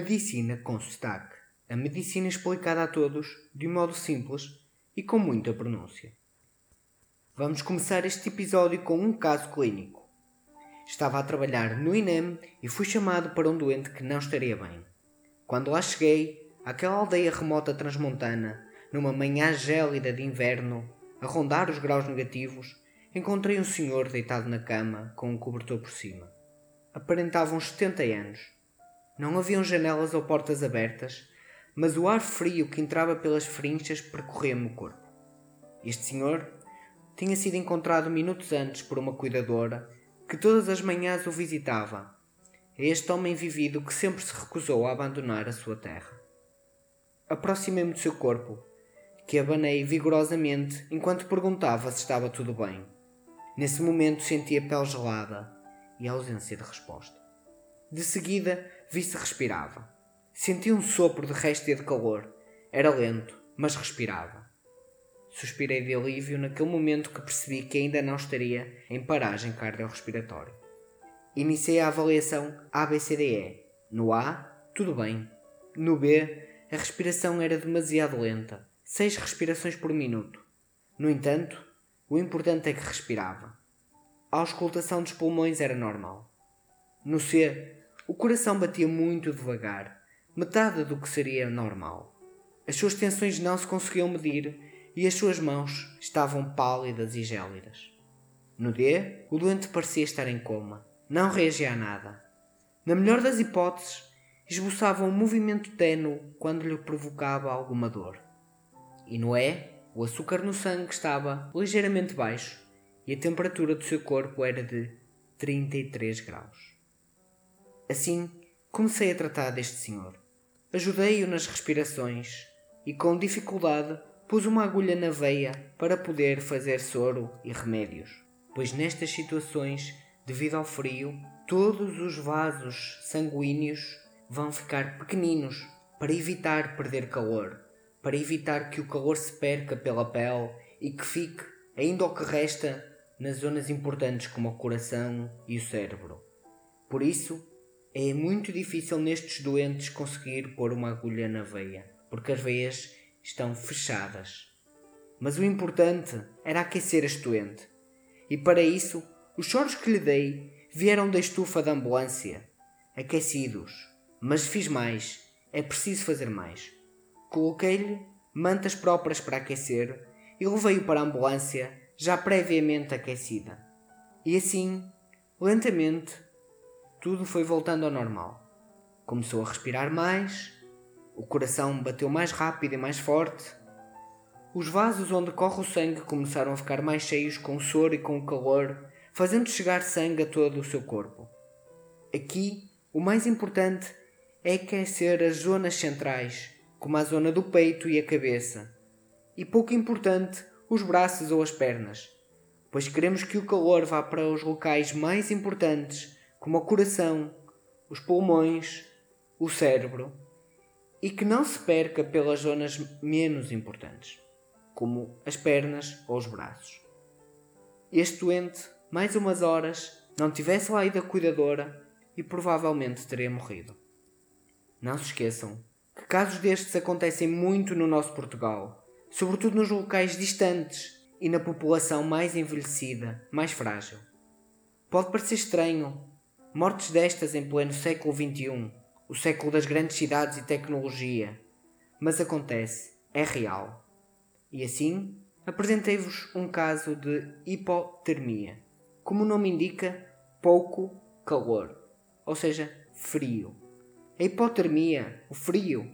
Medicina com sotaque. A medicina explicada a todos de um modo simples e com muita pronúncia. Vamos começar este episódio com um caso clínico. Estava a trabalhar no INEM e fui chamado para um doente que não estaria bem. Quando lá cheguei, àquela aldeia remota transmontana, numa manhã gélida de inverno, a rondar os graus negativos, encontrei um senhor deitado na cama com um cobertor por cima. Aparentava uns 70 anos não haviam janelas ou portas abertas, mas o ar frio que entrava pelas frinchas percorria-me o corpo. Este senhor tinha sido encontrado minutos antes por uma cuidadora que todas as manhãs o visitava. É este homem vivido que sempre se recusou a abandonar a sua terra. Aproximei-me do seu corpo, que abanei vigorosamente enquanto perguntava se estava tudo bem. Nesse momento senti a pele gelada e a ausência de resposta. De seguida, vi se respirava. Senti um sopro de réstia de calor. Era lento, mas respirava. Suspirei de alívio naquele momento que percebi que ainda não estaria em paragem cardiorrespiratória. Iniciei a avaliação ABCDE. No A, tudo bem. No B, a respiração era demasiado lenta, seis respirações por minuto. No entanto, o importante é que respirava. A auscultação dos pulmões era normal. No C, o coração batia muito devagar, metade do que seria normal. As suas tensões não se conseguiam medir e as suas mãos estavam pálidas e gélidas. No D, o doente parecia estar em coma. Não reagia a nada. Na melhor das hipóteses, esboçava um movimento ténue quando lhe provocava alguma dor. E no E, o açúcar no sangue estava ligeiramente baixo e a temperatura do seu corpo era de 33 graus. Assim, comecei a tratar deste senhor. Ajudei-o nas respirações e, com dificuldade, pus uma agulha na veia para poder fazer soro e remédios, pois nestas situações, devido ao frio, todos os vasos sanguíneos vão ficar pequeninos para evitar perder calor, para evitar que o calor se perca pela pele e que fique ainda o que resta nas zonas importantes como o coração e o cérebro. Por isso, é muito difícil nestes doentes conseguir pôr uma agulha na veia, porque as veias estão fechadas. Mas o importante era aquecer este doente. E para isso, os choros que lhe dei vieram da estufa da ambulância, aquecidos. Mas fiz mais, é preciso fazer mais. Coloquei-lhe mantas próprias para aquecer e levei-o para a ambulância já previamente aquecida. E assim, lentamente, tudo foi voltando ao normal. Começou a respirar mais, o coração bateu mais rápido e mais forte. Os vasos onde corre o sangue começaram a ficar mais cheios com o soro e com o calor, fazendo chegar sangue a todo o seu corpo. Aqui, o mais importante é aquecer as zonas centrais, como a zona do peito e a cabeça, e pouco importante, os braços ou as pernas, pois queremos que o calor vá para os locais mais importantes como o coração, os pulmões, o cérebro, e que não se perca pelas zonas menos importantes, como as pernas ou os braços. Este doente, mais umas horas, não tivesse lá ido a cuidadora e provavelmente teria morrido. Não se esqueçam que casos destes acontecem muito no nosso Portugal, sobretudo nos locais distantes e na população mais envelhecida, mais frágil. Pode parecer estranho Mortes destas em pleno século XXI, o século das grandes cidades e tecnologia. Mas acontece, é real. E assim, apresentei-vos um caso de hipotermia. Como o nome indica, pouco calor, ou seja, frio. A hipotermia, o frio,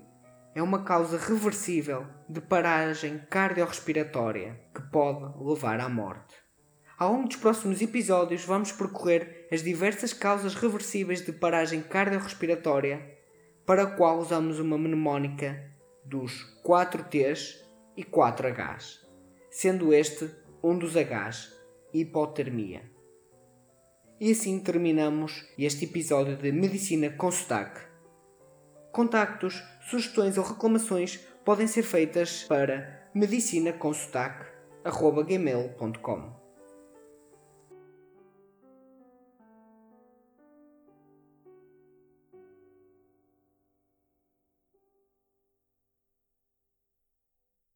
é uma causa reversível de paragem cardiorrespiratória que pode levar à morte. Ao longo dos próximos episódios, vamos percorrer as diversas causas reversíveis de paragem cardiorrespiratória, para a qual usamos uma mnemónica dos 4 T's e 4 H's, sendo este um dos H's, hipotermia. E assim terminamos este episódio de Medicina com Sotaque. Contactos, sugestões ou reclamações podem ser feitas para medicinaconsotaque.gmail.com